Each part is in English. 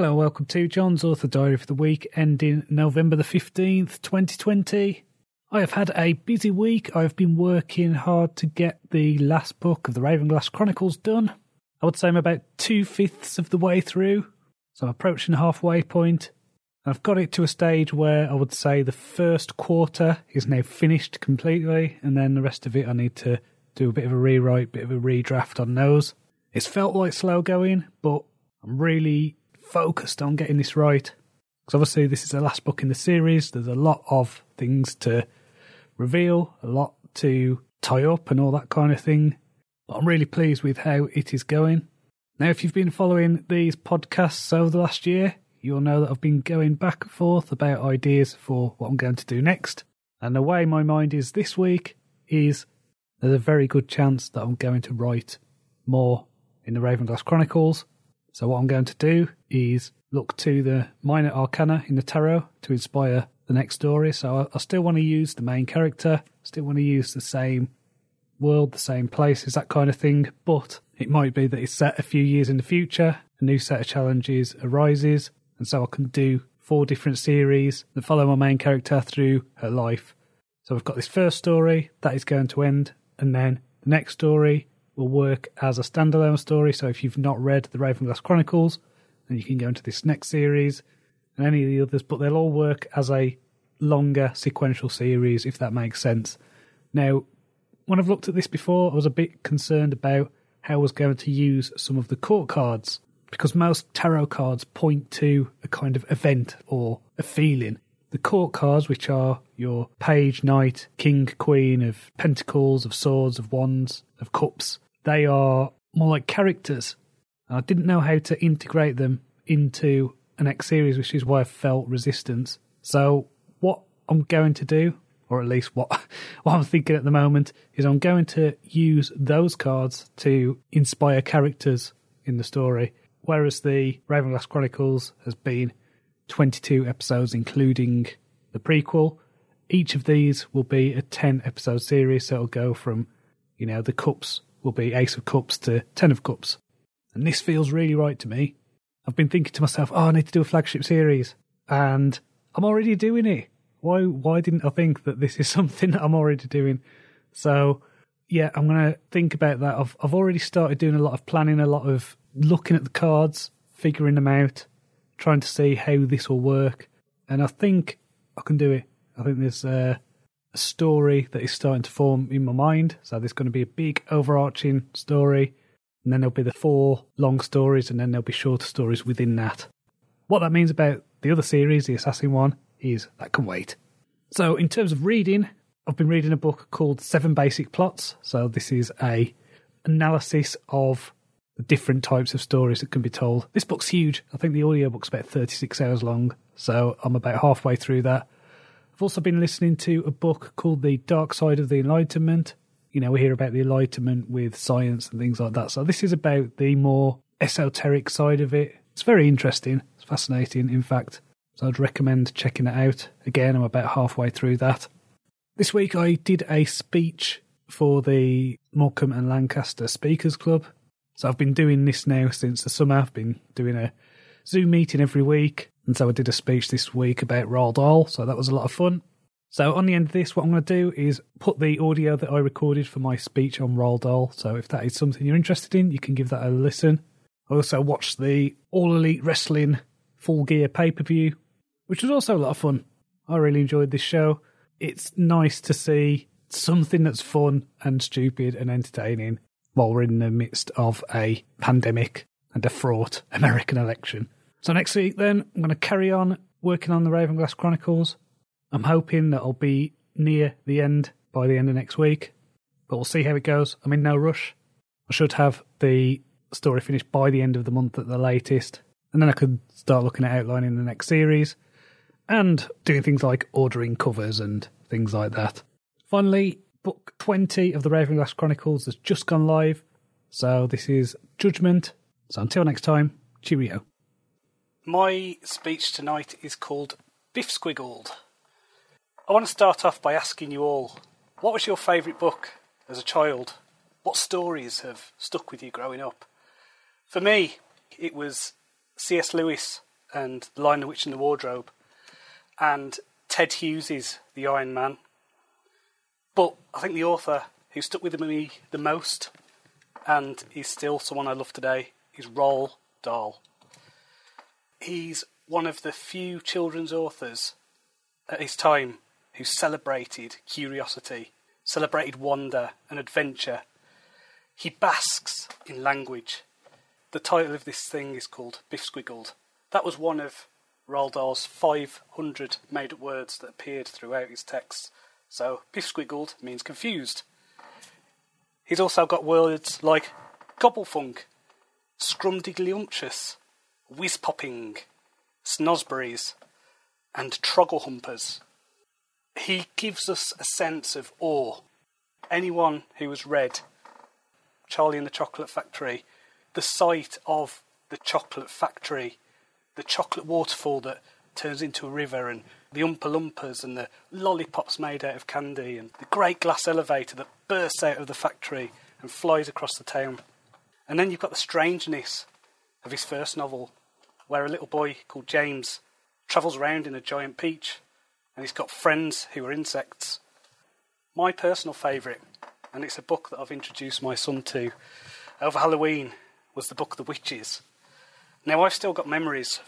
Hello, welcome to John's Author Diary for the week ending November the 15th, 2020. I have had a busy week. I've been working hard to get the last book of the Ravenglass Chronicles done. I would say I'm about two fifths of the way through, so I'm approaching the halfway point. I've got it to a stage where I would say the first quarter is now finished completely, and then the rest of it I need to do a bit of a rewrite, bit of a redraft on those. It's felt like slow going, but I'm really focused on getting this right. Because obviously, this is the last book in the series. There's a lot of things to reveal, a lot to tie up, and all that kind of thing. But I'm really pleased with how it is going. Now, if you've been following these podcasts over the last year, you'll know that I've been going back and forth about ideas for what I'm going to do next. And the way my mind is this week is there's a very good chance that I'm going to write more in the Ravenglass Chronicles. So, what I'm going to do is look to the minor arcana in the tarot to inspire the next story. So, I, I still want to use the main character, still want to use the same world, the same places, that kind of thing. But it might be that it's set a few years in the future, a new set of challenges arises, and so I can do four different series that follow my main character through her life. So we've got this first story that is going to end, and then the next story will work as a standalone story. So if you've not read the Ravenglass Chronicles, then you can go into this next series and any of the others, but they'll all work as a longer sequential series, if that makes sense. Now, when I've looked at this before, I was a bit concerned about how I was going to use some of the court cards because most tarot cards point to a kind of event or a feeling. The court cards, which are your page, knight, king, queen of pentacles, of swords, of wands, of cups, they are more like characters. And I didn't know how to integrate them into an X series, which is why I felt resistance. So, what I'm going to do, or at least what, what I'm thinking at the moment, is I'm going to use those cards to inspire characters in the story. Whereas the Ravenglass Chronicles has been 22 episodes, including the prequel. Each of these will be a 10 episode series, so it'll go from, you know, the cups will be Ace of Cups to Ten of Cups. And this feels really right to me. I've been thinking to myself, oh, I need to do a flagship series. And I'm already doing it. Why why didn't I think that this is something that I'm already doing? So yeah, I'm gonna think about that. I've I've already started doing a lot of planning, a lot of looking at the cards, figuring them out, trying to see how this will work. And I think I can do it. I think there's uh, story that is starting to form in my mind. So there's going to be a big overarching story, and then there'll be the four long stories, and then there'll be shorter stories within that. What that means about the other series, the Assassin one, is that can wait. So in terms of reading, I've been reading a book called Seven Basic Plots. So this is a analysis of the different types of stories that can be told. This book's huge. I think the audiobook's about 36 hours long, so I'm about halfway through that. I've also been listening to a book called The Dark Side of the Enlightenment. You know, we hear about the Enlightenment with science and things like that. So this is about the more esoteric side of it. It's very interesting. It's fascinating, in fact. So I'd recommend checking it out. Again, I'm about halfway through that. This week I did a speech for the Morecambe and Lancaster Speakers Club. So I've been doing this now since the summer. I've been doing a Zoom meeting every week. And so I did a speech this week about Roald Dahl, so that was a lot of fun. So on the end of this, what I'm going to do is put the audio that I recorded for my speech on Roald Dahl. So if that is something you're interested in, you can give that a listen. I also watched the All Elite Wrestling Full Gear pay per view, which was also a lot of fun. I really enjoyed this show. It's nice to see something that's fun and stupid and entertaining while we're in the midst of a pandemic and a fraught American election. So next week, then, I'm going to carry on working on the Ravenglass Chronicles. I'm hoping that I'll be near the end by the end of next week, but we'll see how it goes. I'm in no rush. I should have the story finished by the end of the month at the latest, and then I could start looking at outlining the next series and doing things like ordering covers and things like that. Finally, book 20 of the Ravenglass Chronicles has just gone live, so this is Judgment. So until next time, cheerio. My speech tonight is called Biff Squiggled. I want to start off by asking you all what was your favourite book as a child? What stories have stuck with you growing up? For me, it was C.S. Lewis, and The Lion, the Witch, and the Wardrobe, and Ted Hughes' The Iron Man. But I think the author who stuck with me the most, and is still someone I love today, is Roald Dahl. He's one of the few children's authors at his time who celebrated curiosity, celebrated wonder and adventure. He basks in language. The title of this thing is called Biff Squiggled. That was one of Roald Dahl's 500 made up words that appeared throughout his texts. So, Biff Squiggled means confused. He's also got words like gobblefunk, scrumdiddlyumptious, whiz-popping, snozzberries, and trogglehumpers. He gives us a sense of awe. Anyone who has read Charlie and the Chocolate Factory, the sight of the chocolate factory, the chocolate waterfall that turns into a river, and the Oompa Loompas, and the lollipops made out of candy, and the great glass elevator that bursts out of the factory and flies across the town. And then you've got the strangeness of his first novel, where a little boy called James travels around in a giant peach and he's got friends who are insects. My personal favourite, and it's a book that I've introduced my son to over Halloween, was the book The Witches. Now, I've still got memories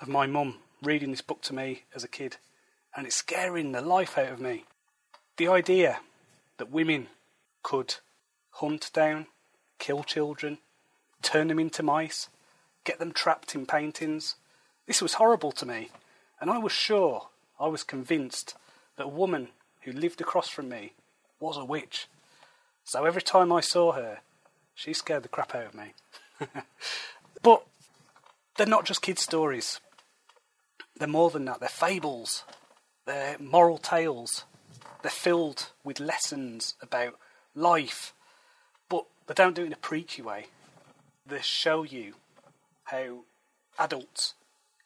of my mum reading this book to me as a kid, and it's scaring the life out of me. The idea that women could hunt down, kill children, turn them into mice, get them trapped in paintings. This was horrible to me, and I was sure, I was convinced, that a woman who lived across from me was a witch. So every time I saw her, she scared the crap out of me. but they're not just kids' stories. They're more than that. They're fables. They're moral tales. They're filled with lessons about life. But they don't do it in a preachy way. They show you how adults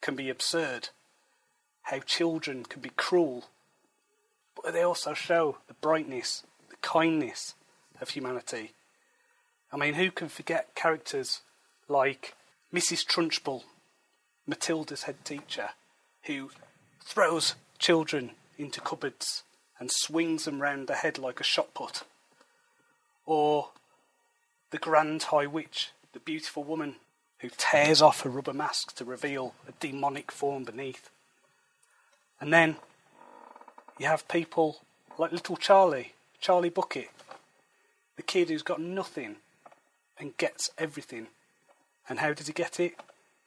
can be absurd, how children can be cruel, but they also show the brightness, the kindness of humanity. I mean, who can forget characters like Mrs. Trunchbull, Matilda's head teacher, who throws children into cupboards and swings them round the head like a shot put? Or the Grand High Witch, the beautiful woman who tears off a rubber mask to reveal a demonic form beneath. And then you have people like little Charlie, Charlie Bucket, the kid who's got nothing and gets everything. And how does he get it?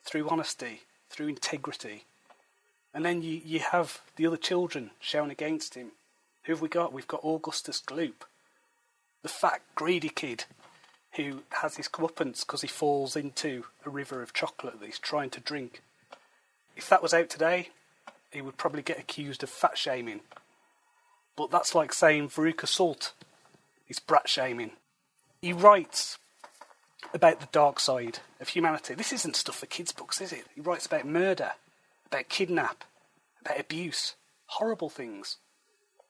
Through honesty, through integrity. And then you, you have the other children shouting against him. Who have we got? We've got Augustus Gloop, the fat, greedy kid who has his comeuppance because he falls into a river of chocolate that he's trying to drink. If that was out today, he would probably get accused of fat shaming. But that's like saying Veruca Salt is brat shaming. He writes about the dark side of humanity. This isn't stuff for kids' books, is it? He writes about murder, about kidnap, about abuse, horrible things.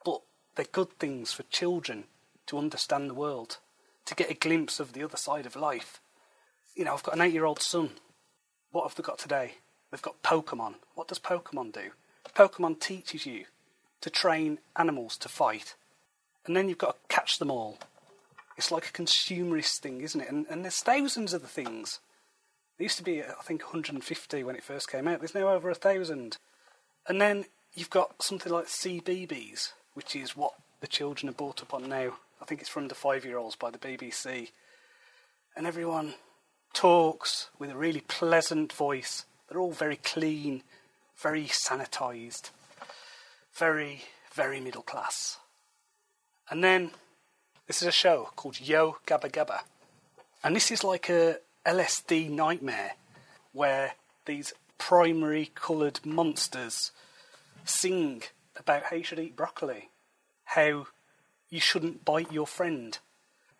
But they're good things for children to understand the world to get a glimpse of the other side of life. You know, I've got an eight year old son. What have they got today? They've got Pokemon. What does Pokemon do? Pokemon teaches you to train animals to fight. And then you've got to catch them all. It's like a consumerist thing, isn't it? And, and there's thousands of the things. There used to be, I think, 150 when it first came out. There's now over a thousand. And then you've got something like CBeebies, which is what the children are brought up on now. I think it's from the five year olds by the BBC. And everyone talks with a really pleasant voice. They're all very clean, very sanitised, very, very middle class. And then this is a show called Yo Gabba Gabba. And this is like a LSD nightmare where these primary coloured monsters sing about how you should eat broccoli, how you shouldn't bite your friend,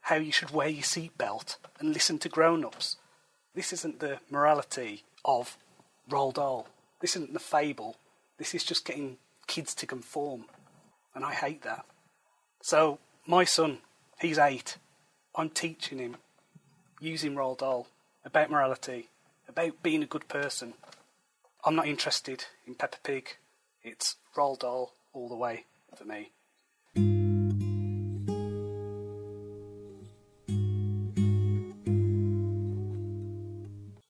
how you should wear your seatbelt and listen to grown ups. This isn't the morality of Roald Dahl. This isn't the fable. This is just getting kids to conform. And I hate that. So, my son, he's eight. I'm teaching him, using Roald Dahl, about morality, about being a good person. I'm not interested in Peppa Pig. It's Roald Dahl all the way for me.